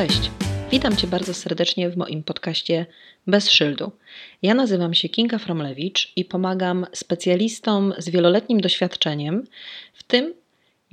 Cześć! Witam Cię bardzo serdecznie w moim podcaście Bez Szyldu. Ja nazywam się Kinga Fromlewicz i pomagam specjalistom z wieloletnim doświadczeniem w tym,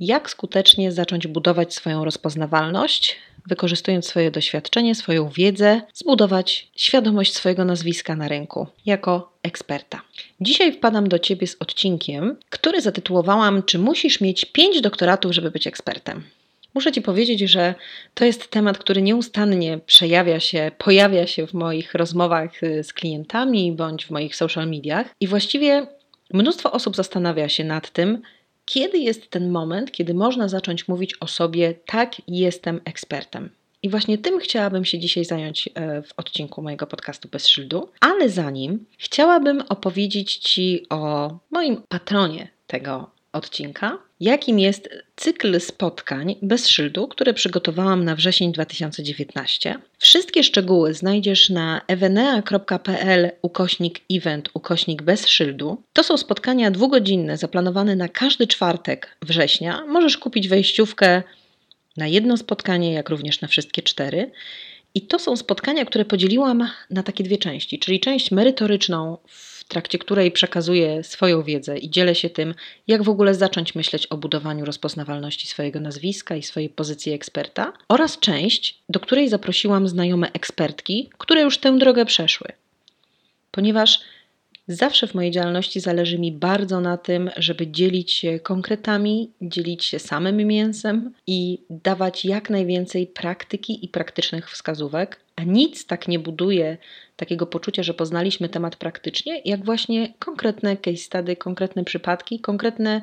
jak skutecznie zacząć budować swoją rozpoznawalność, wykorzystując swoje doświadczenie, swoją wiedzę, zbudować świadomość swojego nazwiska na rynku jako eksperta. Dzisiaj wpadam do Ciebie z odcinkiem, który zatytułowałam Czy musisz mieć pięć doktoratów, żeby być ekspertem? Muszę Ci powiedzieć, że to jest temat, który nieustannie przejawia się, pojawia się w moich rozmowach y, z klientami bądź w moich social mediach i właściwie mnóstwo osób zastanawia się nad tym, kiedy jest ten moment, kiedy można zacząć mówić o sobie, tak, jestem ekspertem. I właśnie tym chciałabym się dzisiaj zająć e, w odcinku mojego podcastu Bez Szyldu. Ale zanim chciałabym opowiedzieć Ci o moim patronie tego odcinka, jakim jest cykl spotkań bez szyldu, które przygotowałam na wrzesień 2019. Wszystkie szczegóły znajdziesz na evenea.pl ukośnik event ukośnik bez szyldu. To są spotkania dwugodzinne zaplanowane na każdy czwartek września. Możesz kupić wejściówkę na jedno spotkanie, jak również na wszystkie cztery. I to są spotkania, które podzieliłam na takie dwie części, czyli część merytoryczną w trakcie której przekazuję swoją wiedzę i dzielę się tym, jak w ogóle zacząć myśleć o budowaniu rozpoznawalności swojego nazwiska i swojej pozycji eksperta, oraz część, do której zaprosiłam znajome ekspertki, które już tę drogę przeszły. Ponieważ Zawsze w mojej działalności zależy mi bardzo na tym, żeby dzielić się konkretami, dzielić się samym mięsem i dawać jak najwięcej praktyki i praktycznych wskazówek, a nic tak nie buduje takiego poczucia, że poznaliśmy temat praktycznie, jak właśnie konkretne case study, konkretne przypadki, konkretne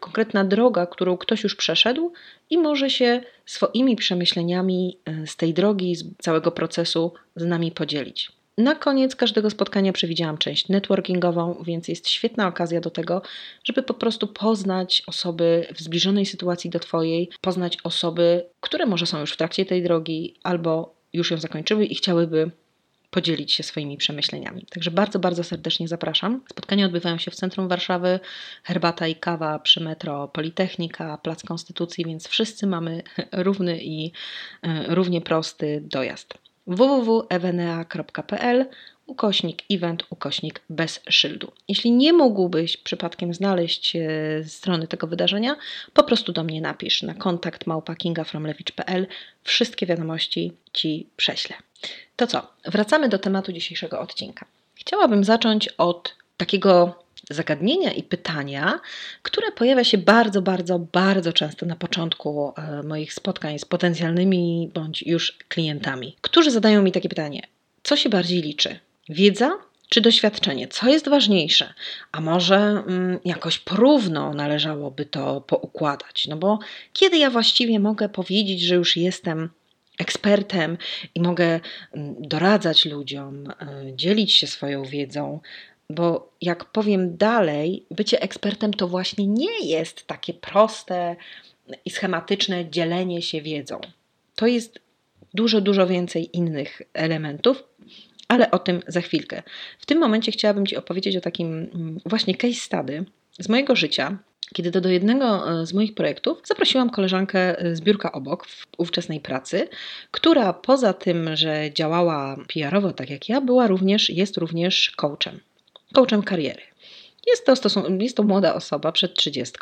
konkretna droga, którą ktoś już przeszedł i może się swoimi przemyśleniami e, z tej drogi, z całego procesu z nami podzielić. Na koniec każdego spotkania przewidziałam część networkingową, więc jest świetna okazja do tego, żeby po prostu poznać osoby w zbliżonej sytuacji do Twojej, poznać osoby, które może są już w trakcie tej drogi albo już ją zakończyły i chciałyby podzielić się swoimi przemyśleniami. Także bardzo, bardzo serdecznie zapraszam. Spotkania odbywają się w centrum Warszawy, herbata i kawa przy metro Politechnika, Plac Konstytucji, więc wszyscy mamy równy i e, równie prosty dojazd www.evenea.pl ukośnik event, ukośnik bez szyldu. Jeśli nie mógłbyś przypadkiem znaleźć e, strony tego wydarzenia, po prostu do mnie napisz na kontakt małpakingafromlewicz.pl. Wszystkie wiadomości Ci prześlę. To co? Wracamy do tematu dzisiejszego odcinka. Chciałabym zacząć od takiego zagadnienia i pytania, które pojawia się bardzo, bardzo, bardzo często na początku e, moich spotkań z potencjalnymi bądź już klientami, którzy zadają mi takie pytanie: co się bardziej liczy? Wiedza czy doświadczenie? Co jest ważniejsze? A może mm, jakoś porówno należałoby to poukładać? No bo kiedy ja właściwie mogę powiedzieć, że już jestem ekspertem i mogę mm, doradzać ludziom, e, dzielić się swoją wiedzą, bo jak powiem dalej, bycie ekspertem to właśnie nie jest takie proste i schematyczne dzielenie się wiedzą. To jest dużo, dużo więcej innych elementów, ale o tym za chwilkę. W tym momencie chciałabym Ci opowiedzieć o takim mm, właśnie case study z mojego życia, kiedy to do jednego e, z moich projektów zaprosiłam koleżankę z biurka obok w ówczesnej pracy, która poza tym, że działała PR-owo tak jak ja, była również, jest również coachem coachem kariery. Jest to, stosun- jest to młoda osoba przed 30,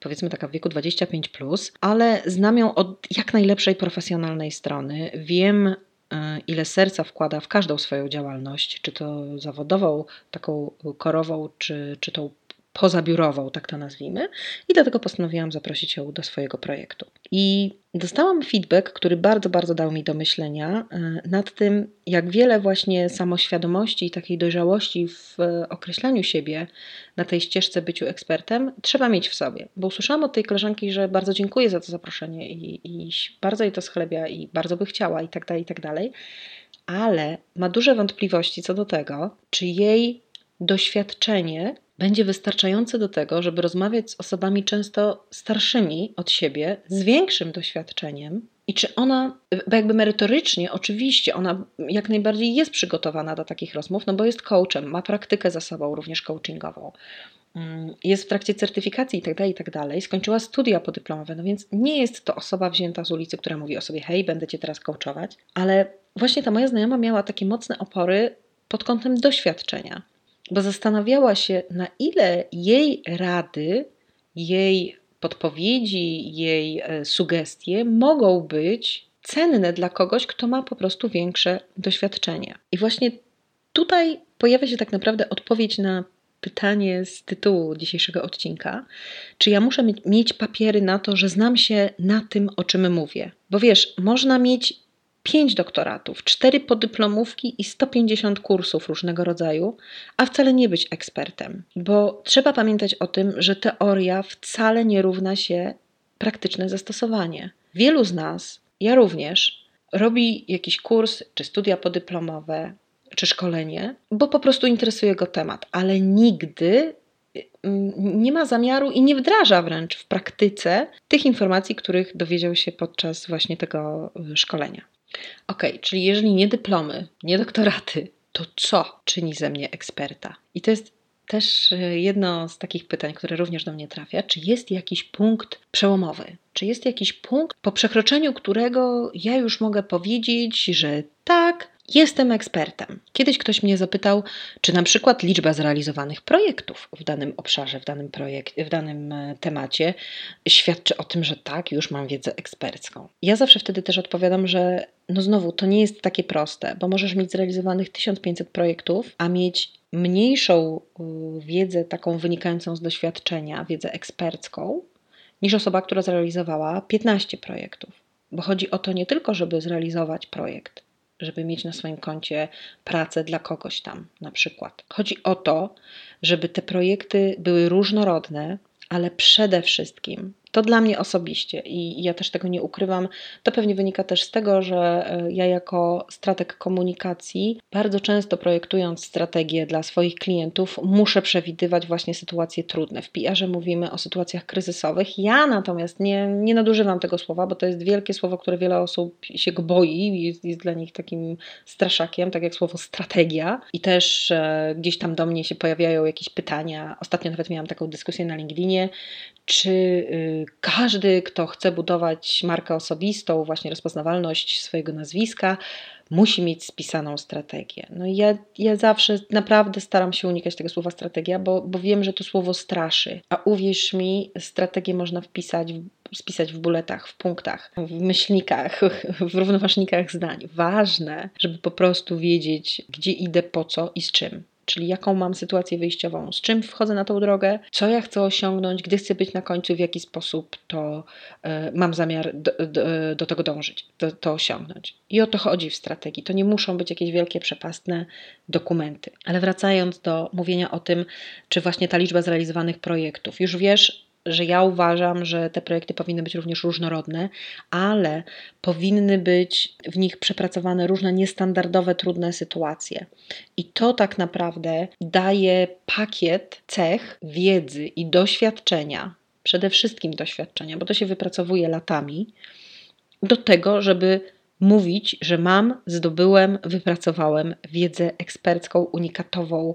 powiedzmy taka w wieku 25, plus, ale znam ją od jak najlepszej profesjonalnej strony. Wiem, e, ile serca wkłada w każdą swoją działalność, czy to zawodową, taką korową, czy, czy tą pozabiurową, tak to nazwijmy, i dlatego postanowiłam zaprosić ją do swojego projektu. I dostałam feedback, który bardzo, bardzo dał mi do myślenia e, nad tym, jak wiele właśnie samoświadomości i takiej dojrzałości w określaniu siebie na tej ścieżce byciu ekspertem trzeba mieć w sobie. Bo usłyszałam od tej koleżanki, że bardzo dziękuję za to zaproszenie i, i bardzo jej to schlebia i bardzo by chciała i tak dalej, i tak dalej, ale ma duże wątpliwości co do tego, czy jej doświadczenie będzie wystarczające do tego, żeby rozmawiać z osobami często starszymi od siebie, z większym doświadczeniem I czy ona, jakby merytorycznie, oczywiście, ona jak najbardziej jest przygotowana do takich rozmów, no bo jest coachem, ma praktykę za sobą, również coachingową, mm, jest w trakcie certyfikacji itd., tak itd., tak skończyła studia podyplomowe, no więc nie jest to osoba wzięta z ulicy, która mówi o sobie, hej, będę cię teraz coachować, ale właśnie ta moja znajoma miała takie mocne opory pod kątem doświadczenia, bo zastanawiała się, na ile jej rady, jej podpowiedzi, jej e, sugestie mogą być cenne dla kogoś, kto ma po prostu większe doświadczenie. I właśnie tutaj pojawia się tak naprawdę odpowiedź na pytanie z tytułu dzisiejszego odcinka: czy ja muszę mieć papiery na to, że znam się na tym, o czym mówię? Bo wiesz, można mieć 5 doktoratów, 4 podyplomówki i 150 kursów różnego rodzaju, a wcale nie być ekspertem. Bo trzeba pamiętać o tym, że teoria wcale nie równa się praktyczne zastosowanie. Wielu z nas, ja również, robi jakiś kurs, czy studia podyplomowe, czy szkolenie, bo po prostu interesuje go temat, ale nigdy mm, nie ma zamiaru i nie wdraża wręcz w praktyce tych informacji, których dowiedział się podczas właśnie tego y, szkolenia. Ok, czyli jeżeli nie dyplomy, nie doktoraty, to co czyni ze mnie eksperta? I to jest też e, jedno z takich pytań, które również do mnie trafia, czy jest jakiś punkt przełomowy? Czy jest jakiś punkt, po przekroczeniu którego ja już mogę powiedzieć, że tak, Jestem ekspertem. Kiedyś ktoś mnie zapytał, czy na przykład liczba zrealizowanych projektów w danym obszarze, w danym, projekt, w danym e, temacie świadczy o tym, że tak, już mam wiedzę ekspercką. Ja zawsze wtedy też odpowiadam, że no znowu to nie jest takie proste, bo możesz mieć zrealizowanych 1500 projektów, a mieć mniejszą wiedzę taką wynikającą z doświadczenia, wiedzę ekspercką, niż osoba, która zrealizowała 15 projektów. Bo chodzi o to nie tylko, żeby zrealizować projekt, żeby mieć na swoim koncie pracę dla kogoś tam, na przykład. Chodzi o to, żeby te projekty były różnorodne, ale przede wszystkim to dla mnie osobiście i ja też tego nie ukrywam. To pewnie wynika też z tego, że e, ja jako strateg komunikacji bardzo często projektując strategię dla swoich klientów muszę przewidywać właśnie sytuacje trudne. W PR-ze mówimy o sytuacjach kryzysowych. Ja natomiast nie, nie nadużywam tego słowa, bo to jest wielkie słowo, które wiele osób się go boi, jest, jest dla nich takim straszakiem, tak jak słowo strategia. I też e, gdzieś tam do mnie się pojawiają jakieś pytania. Ostatnio nawet miałam taką dyskusję na LinkedInie, czy y, każdy, kto chce budować markę osobistą, właśnie rozpoznawalność swojego nazwiska, musi mieć spisaną strategię. No i ja, ja zawsze naprawdę staram się unikać tego słowa strategia, bo, bo wiem, że to słowo straszy. A uwierz mi, strategię można wpisać, spisać w buletach, w punktach, w myślnikach, w równoważnikach zdań. Ważne, żeby po prostu wiedzieć, gdzie idę, po co i z czym czyli jaką mam sytuację wyjściową, z czym wchodzę na tą drogę, co ja chcę osiągnąć, gdy chcę być na końcu, w jaki sposób to y, mam zamiar do, do, do tego dążyć, to osiągnąć. I o to chodzi w strategii. To nie muszą być jakieś wielkie, przepastne dokumenty. Ale wracając do mówienia o tym, czy właśnie ta liczba zrealizowanych projektów, już wiesz, że ja uważam, że te projekty powinny być również różnorodne, ale powinny być w nich przepracowane różne niestandardowe, trudne sytuacje. I to tak naprawdę daje pakiet cech, wiedzy i doświadczenia, przede wszystkim doświadczenia, bo to się wypracowuje latami, do tego, żeby mówić, że mam, zdobyłem, wypracowałem wiedzę ekspercką, unikatową,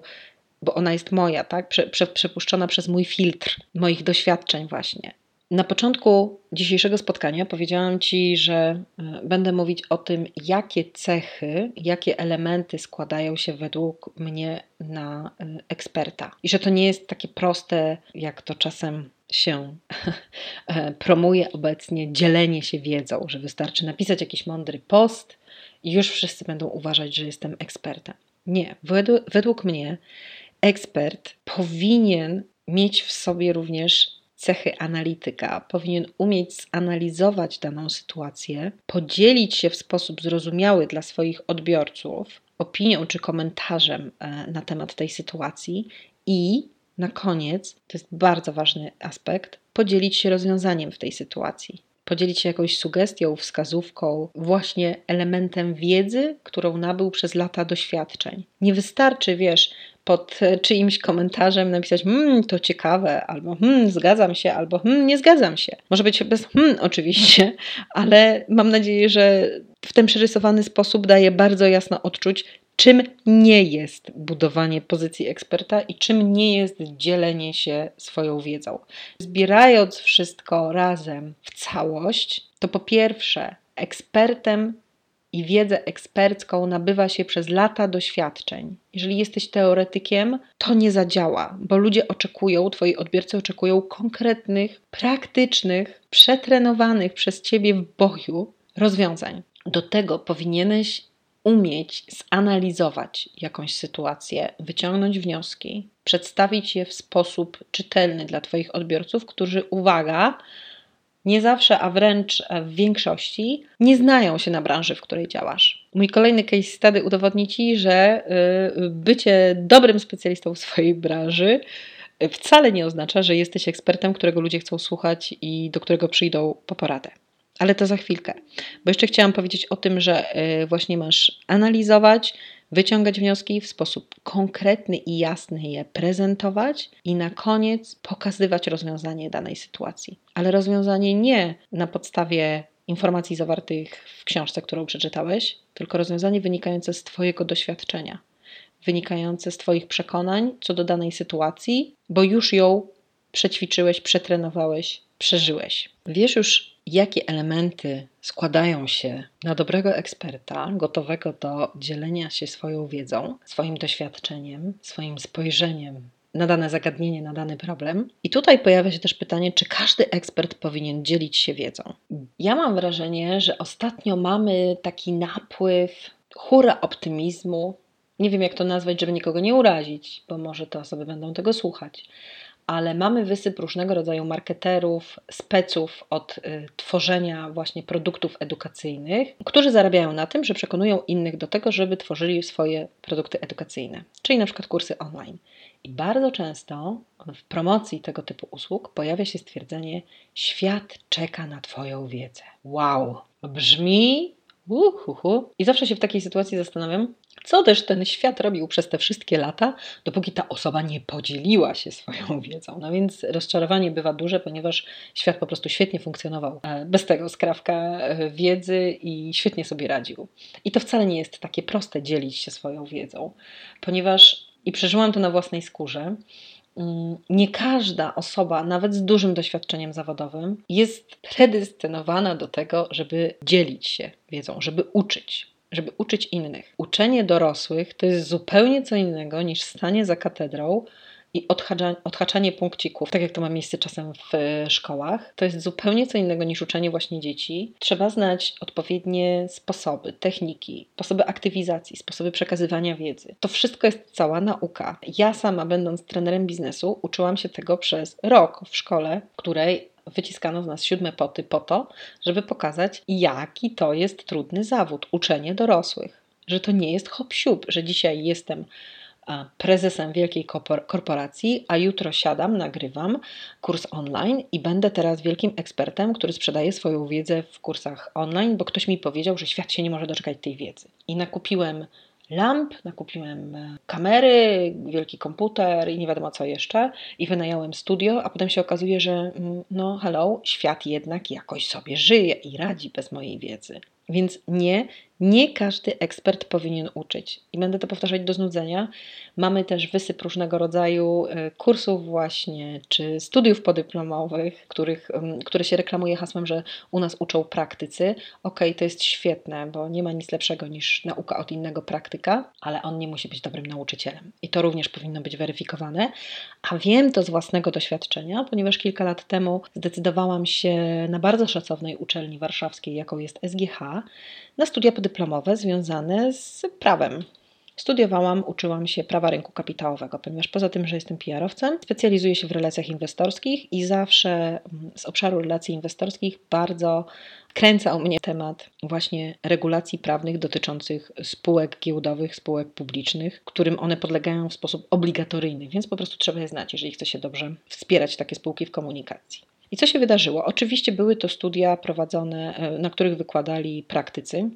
bo ona jest moja, tak? Prze, prze, przepuszczona przez mój filtr moich doświadczeń, właśnie. Na początku dzisiejszego spotkania powiedziałam Ci, że e, będę mówić o tym, jakie cechy, jakie elementy składają się według mnie na e, eksperta. I że to nie jest takie proste, jak to czasem się e, promuje obecnie, dzielenie się wiedzą, że wystarczy napisać jakiś mądry post i już wszyscy będą uważać, że jestem ekspertem. Nie, według, według mnie ekspert powinien mieć w sobie również cechy analityka, powinien umieć zanalizować daną sytuację, podzielić się w sposób zrozumiały dla swoich odbiorców opinią czy komentarzem e, na temat tej sytuacji i na koniec, to jest bardzo ważny aspekt, podzielić się rozwiązaniem w tej sytuacji. Podzielić się jakąś sugestią, wskazówką, właśnie elementem wiedzy, którą nabył przez lata doświadczeń. Nie wystarczy, wiesz, pod czyimś komentarzem napisać hmm, to ciekawe, albo hmm, zgadzam się, albo hmm, nie zgadzam się. Może być bez hmm, oczywiście, ale mam nadzieję, że w ten przerysowany sposób daje bardzo jasno odczuć, czym nie jest budowanie pozycji eksperta i czym nie jest dzielenie się swoją wiedzą. Zbierając wszystko razem w całość, to po pierwsze, ekspertem i wiedzę ekspercką nabywa się przez lata doświadczeń. Jeżeli jesteś teoretykiem, to nie zadziała, bo ludzie oczekują, twoi odbiorcy oczekują konkretnych, praktycznych, przetrenowanych przez ciebie w boju rozwiązań. Do tego powinieneś umieć zanalizować jakąś sytuację, wyciągnąć wnioski, przedstawić je w sposób czytelny dla Twoich odbiorców, którzy, uwaga, nie zawsze, a wręcz w większości nie znają się na branży, w której działasz. Mój kolejny case study udowodni Ci, że y, bycie dobrym specjalistą w swojej branży wcale nie oznacza, że jesteś ekspertem, którego ludzie chcą słuchać i do którego przyjdą po poradę. Ale to za chwilkę, bo jeszcze chciałam powiedzieć o tym, że y, właśnie masz analizować, wyciągać wnioski w sposób konkretny i jasny je prezentować i na koniec pokazywać rozwiązanie danej sytuacji. Ale rozwiązanie nie na podstawie informacji zawartych w książce, którą przeczytałeś, tylko rozwiązanie wynikające z Twojego doświadczenia, wynikające z Twoich przekonań co do danej sytuacji, bo już ją przećwiczyłeś, przetrenowałeś, przeżyłeś. Wiesz już, jakie elementy składają się na dobrego eksperta, gotowego do dzielenia się swoją wiedzą, swoim doświadczeniem, swoim spojrzeniem na dane zagadnienie, na dany problem. I tutaj pojawia się też pytanie, czy każdy ekspert powinien dzielić się wiedzą. Ja mam wrażenie, że ostatnio mamy taki napływ hura optymizmu. Nie wiem, jak to nazwać, żeby nikogo nie urazić, bo może te osoby będą tego słuchać ale mamy wysyp różnego rodzaju marketerów, speców od y, tworzenia właśnie produktów edukacyjnych, którzy zarabiają na tym, że przekonują innych do tego, żeby tworzyli swoje produkty edukacyjne, czyli na przykład kursy online. I bardzo często w promocji tego typu usług pojawia się stwierdzenie: Świat czeka na Twoją wiedzę. Wow! Brzmi Uhuhu. I zawsze się w takiej sytuacji zastanawiam, co też ten świat robił przez te wszystkie lata, dopóki ta osoba nie podzieliła się swoją wiedzą. No więc rozczarowanie bywa duże, ponieważ świat po prostu świetnie funkcjonował e, bez tego skrawka e, wiedzy i świetnie sobie radził. I to wcale nie jest takie proste dzielić się swoją wiedzą, ponieważ i przeżyłam to na własnej skórze. Mm, nie każda osoba, nawet z dużym doświadczeniem zawodowym, jest predestynowana do tego, żeby dzielić się wiedzą, żeby uczyć żeby uczyć innych. Uczenie dorosłych to jest zupełnie co innego niż stanie za katedrą i odhaczanie punkcików, tak jak to ma miejsce czasem w e, szkołach. To jest zupełnie co innego niż uczenie właśnie dzieci. Trzeba znać odpowiednie sposoby, techniki, sposoby aktywizacji, sposoby przekazywania wiedzy. To wszystko jest cała nauka. Ja sama, będąc trenerem biznesu, uczyłam się tego przez rok w szkole, w której wyciskano z nas siódme poty po to, żeby pokazać, jaki to jest trudny zawód uczenie dorosłych. Że to nie jest hop że dzisiaj jestem prezesem wielkiej korporacji, a jutro siadam, nagrywam kurs online i będę teraz wielkim ekspertem, który sprzedaje swoją wiedzę w kursach online, bo ktoś mi powiedział, że świat się nie może doczekać tej wiedzy. I nakupiłem lamp, nakupiłem e, kamery, wielki komputer i nie wiadomo co jeszcze i wynająłem studio, a potem się okazuje, że mm, no hello, świat jednak jakoś sobie żyje i radzi bez mojej wiedzy. Więc nie, nie każdy ekspert powinien uczyć. I będę to powtarzać do znudzenia. Mamy też wysyp różnego rodzaju e, kursów właśnie, czy studiów podyplomowych, których, które się reklamuje hasłem, że u nas uczą praktycy. Ok, to jest świetne, bo nie ma nic lepszego niż nauka od innego praktyka, ale on nie musi być dobrym nauczycielem. I to również powinno być weryfikowane. A wiem to z własnego doświadczenia, ponieważ kilka lat temu zdecydowałam się na bardzo szacownej uczelni warszawskiej, jaką jest SGH, na studia podyplomowe związane z prawem. Studiowałam, uczyłam się prawa rynku kapitałowego, ponieważ poza tym, że jestem PR-owcem, specjalizuję się w relacjach inwestorskich i zawsze mm, z obszaru relacji inwestorskich bardzo kręcał mnie temat właśnie regulacji prawnych dotyczących spółek giełdowych, spółek publicznych, którym one podlegają w sposób obligatoryjny, więc po prostu trzeba je znać, jeżeli chce się dobrze wspierać takie spółki w komunikacji. I co się wydarzyło? Oczywiście były to studia prowadzone, e, na których wykładali praktycy,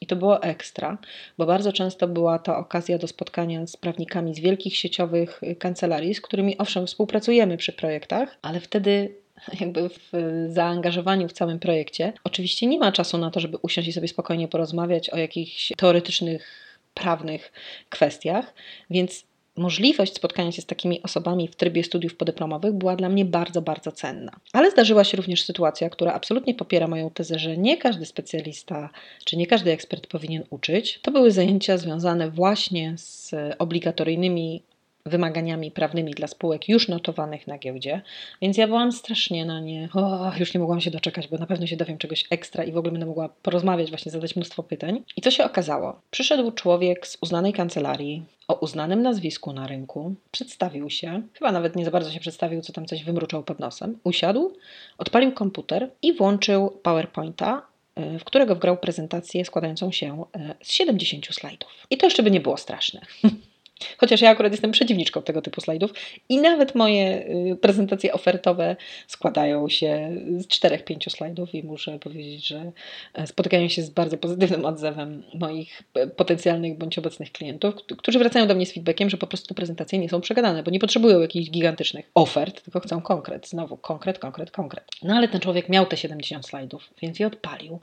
I to było ekstra, bo bardzo często była to okazja do spotkania z prawnikami z wielkich sieciowych kancelarii, z którymi owszem współpracujemy przy projektach, ale wtedy jakby w zaangażowaniu w całym projekcie. Oczywiście nie ma czasu na to, żeby usiąść i sobie spokojnie porozmawiać o jakichś teoretycznych, prawnych kwestiach, więc możliwość spotkania się z takimi osobami w trybie studiów podyplomowych była dla mnie bardzo, bardzo cenna. Ale zdarzyła się również sytuacja, która absolutnie popiera moją tezę, że nie każdy specjalista czy nie każdy ekspert powinien uczyć. To były zajęcia związane właśnie z obligatoryjnymi wymaganiami prawnymi dla spółek już notowanych na giełdzie, więc ja byłam strasznie na nie, o, już nie mogłam się doczekać, bo na pewno się dowiem czegoś ekstra i w ogóle będę mogła porozmawiać, właśnie zadać mnóstwo pytań. I co się okazało? Przyszedł człowiek z uznanej kancelarii, o uznanym nazwisku na rynku, przedstawił się, chyba nawet nie za bardzo się przedstawił, co tam coś wymruczał pod nosem, usiadł, odpalił komputer i włączył PowerPointa, e, w którego wgrał prezentację składającą się e, z 70 slajdów. I to jeszcze by nie było straszne. Chociaż ja akurat jestem przeciwniczką tego typu slajdów i nawet moje y, prezentacje ofertowe składają się z 4-5 slajdów i muszę powiedzieć, że e, spotykają się z bardzo pozytywnym odzewem moich e, potencjalnych bądź obecnych klientów, którzy wracają do mnie z feedbackiem, że po prostu te prezentacje nie są przegadane, bo nie potrzebują jakichś gigantycznych ofert, tylko chcą konkret. Znowu konkret, konkret, konkret. No ale ten człowiek miał te 70 slajdów, więc je odpalił.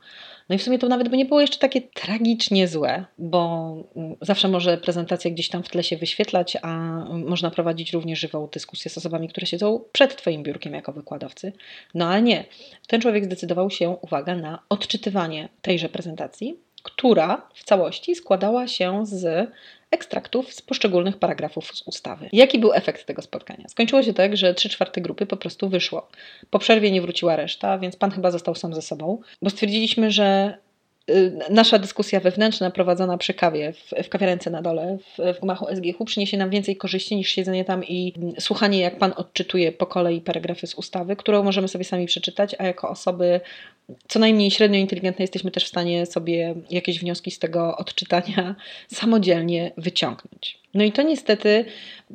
No i w sumie to nawet by nie było jeszcze takie tragicznie złe, bo mm, zawsze może prezentacja gdzieś tam w tle się wyświetlać, a można prowadzić również żywą dyskusję z osobami, które siedzą przed Twoim biurkiem jako wykładowcy. No ale nie. Ten człowiek zdecydował się, uwaga, na odczytywanie tejże prezentacji, która w całości składała się z ekstraktów z poszczególnych paragrafów z ustawy. Jaki był efekt tego spotkania? Skończyło się tak, że trzy czwarte grupy po prostu wyszło. Po przerwie nie wróciła reszta, więc pan chyba został sam ze sobą, bo stwierdziliśmy, że nasza dyskusja wewnętrzna prowadzona przy kawie w, w kawiarence na dole, w, w gmachu SGH przyniesie nam więcej korzyści niż siedzenie tam i słuchanie, jak Pan odczytuje po kolei paragrafy z ustawy, którą możemy sobie sami przeczytać, a jako osoby co najmniej średnio inteligentne jesteśmy też w stanie sobie jakieś wnioski z tego odczytania samodzielnie wyciągnąć. No i to niestety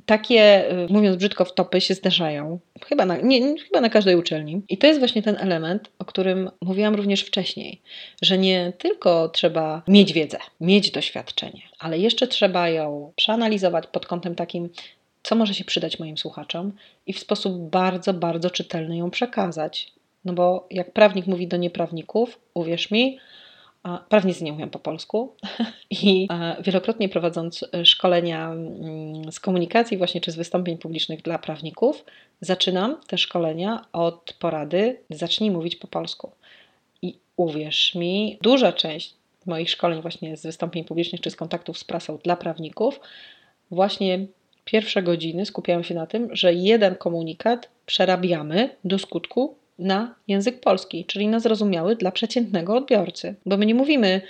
takie, y, mówiąc brzydko, wtopy się zdarzają. Chyba na, nie, chyba na każdej uczelni. I to jest właśnie ten element, o którym mówiłam również wcześniej, że nie tylko trzeba mieć wiedzę, mieć doświadczenie, ale jeszcze trzeba ją przeanalizować pod kątem takim, co może się przydać moim słuchaczom i w sposób bardzo, bardzo czytelny ją przekazać. No bo jak prawnik mówi do nieprawników, uwierz mi, Prawnicy nie mówią po polsku i wielokrotnie prowadząc e, szkolenia mm, z komunikacji właśnie czy z wystąpień publicznych dla prawników, zaczynam te szkolenia od porady zacznij mówić po polsku. I uwierz mi, duża część moich szkoleń właśnie z wystąpień publicznych czy z kontaktów z prasą dla prawników właśnie pierwsze godziny skupiają się na tym, że jeden komunikat przerabiamy do skutku na język polski, czyli na zrozumiały dla przeciętnego odbiorcy. Bo my nie mówimy,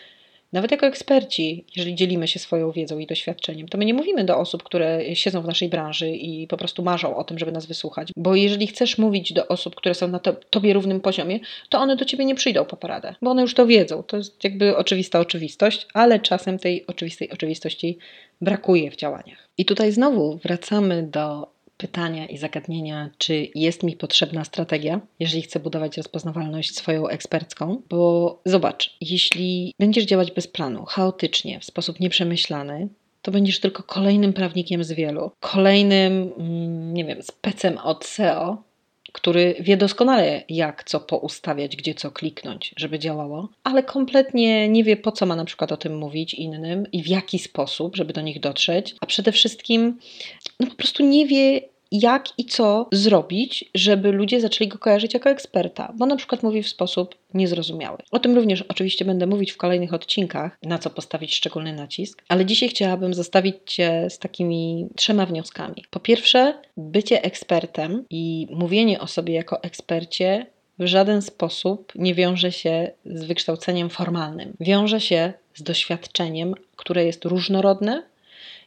nawet jako eksperci, jeżeli dzielimy się swoją wiedzą i doświadczeniem, to my nie mówimy do osób, które siedzą w naszej branży i po prostu marzą o tym, żeby nas wysłuchać. Bo jeżeli chcesz mówić do osób, które są na to, tobie równym poziomie, to one do ciebie nie przyjdą po poradę, bo one już to wiedzą. To jest jakby oczywista oczywistość, ale czasem tej oczywistej oczywistości brakuje w działaniach. I tutaj znowu wracamy do pytania i zagadnienia, czy jest mi potrzebna strategia, jeżeli chcę budować rozpoznawalność swoją ekspercką, bo zobacz, jeśli będziesz działać bez planu, chaotycznie, w sposób nieprzemyślany, to będziesz tylko kolejnym prawnikiem z wielu, kolejnym, mm, nie wiem, specem od SEO, który wie doskonale, jak co poustawiać, gdzie co kliknąć, żeby działało, ale kompletnie nie wie, po co ma na przykład o tym mówić innym i w jaki sposób, żeby do nich dotrzeć, a przede wszystkim no po prostu nie wie, jak i co zrobić, żeby ludzie zaczęli go kojarzyć jako eksperta, bo na przykład mówi w sposób niezrozumiały. O tym również oczywiście będę mówić w kolejnych odcinkach, na co postawić szczególny nacisk, ale dzisiaj chciałabym zostawić Cię z takimi trzema wnioskami. Po pierwsze, bycie ekspertem i mówienie o sobie jako ekspercie w żaden sposób nie wiąże się z wykształceniem formalnym. Wiąże się z doświadczeniem, które jest różnorodne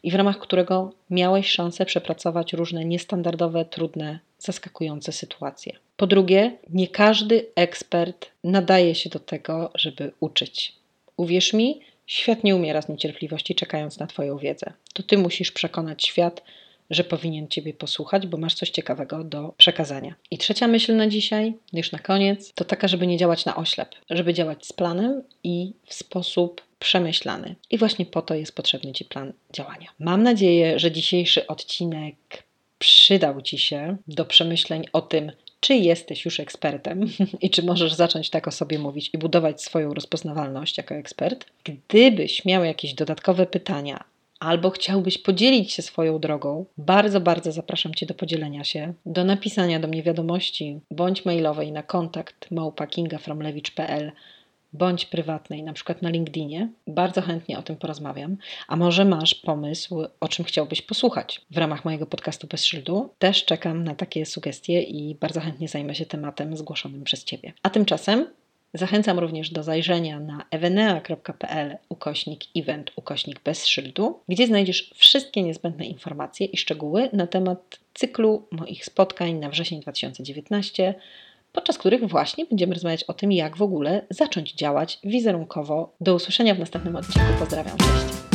i w ramach którego miałeś szansę przepracować różne niestandardowe, trudne, zaskakujące sytuacje. Po drugie, nie każdy ekspert nadaje się do tego, żeby uczyć. Uwierz mi, świat nie umiera z niecierpliwości, czekając na Twoją wiedzę. To Ty musisz przekonać świat, że powinien Ciebie posłuchać, bo masz coś ciekawego do przekazania. I trzecia myśl na dzisiaj, już na koniec, to taka, żeby nie działać na oślep, żeby działać z planem i w sposób przemyślany. I właśnie po to jest potrzebny Ci plan działania. Mam nadzieję, że dzisiejszy odcinek przydał Ci się do przemyśleń o tym, czy jesteś już ekspertem i czy możesz zacząć tak o sobie mówić i budować swoją rozpoznawalność jako ekspert. Gdybyś miał jakieś dodatkowe pytania albo chciałbyś podzielić się swoją drogą, bardzo, bardzo zapraszam Cię do podzielenia się, do napisania do mnie wiadomości bądź mailowej na kontakt małpakingafromlewicz.pl bądź prywatnej, na przykład na LinkedInie. Bardzo chętnie o tym porozmawiam. A może masz pomysł, o czym chciałbyś posłuchać w ramach mojego podcastu Bez Szyldu? Też czekam na takie sugestie i bardzo chętnie zajmę się tematem zgłoszonym przez Ciebie. A tymczasem Zachęcam również do zajrzenia na evenea.pl ukośnik event ukośnik bez szyldu, gdzie znajdziesz wszystkie niezbędne informacje i szczegóły na temat cyklu moich spotkań na wrzesień 2019, podczas których właśnie będziemy rozmawiać o tym, jak w ogóle zacząć działać wizerunkowo. Do usłyszenia w następnym odcinku. Pozdrawiam, cześć!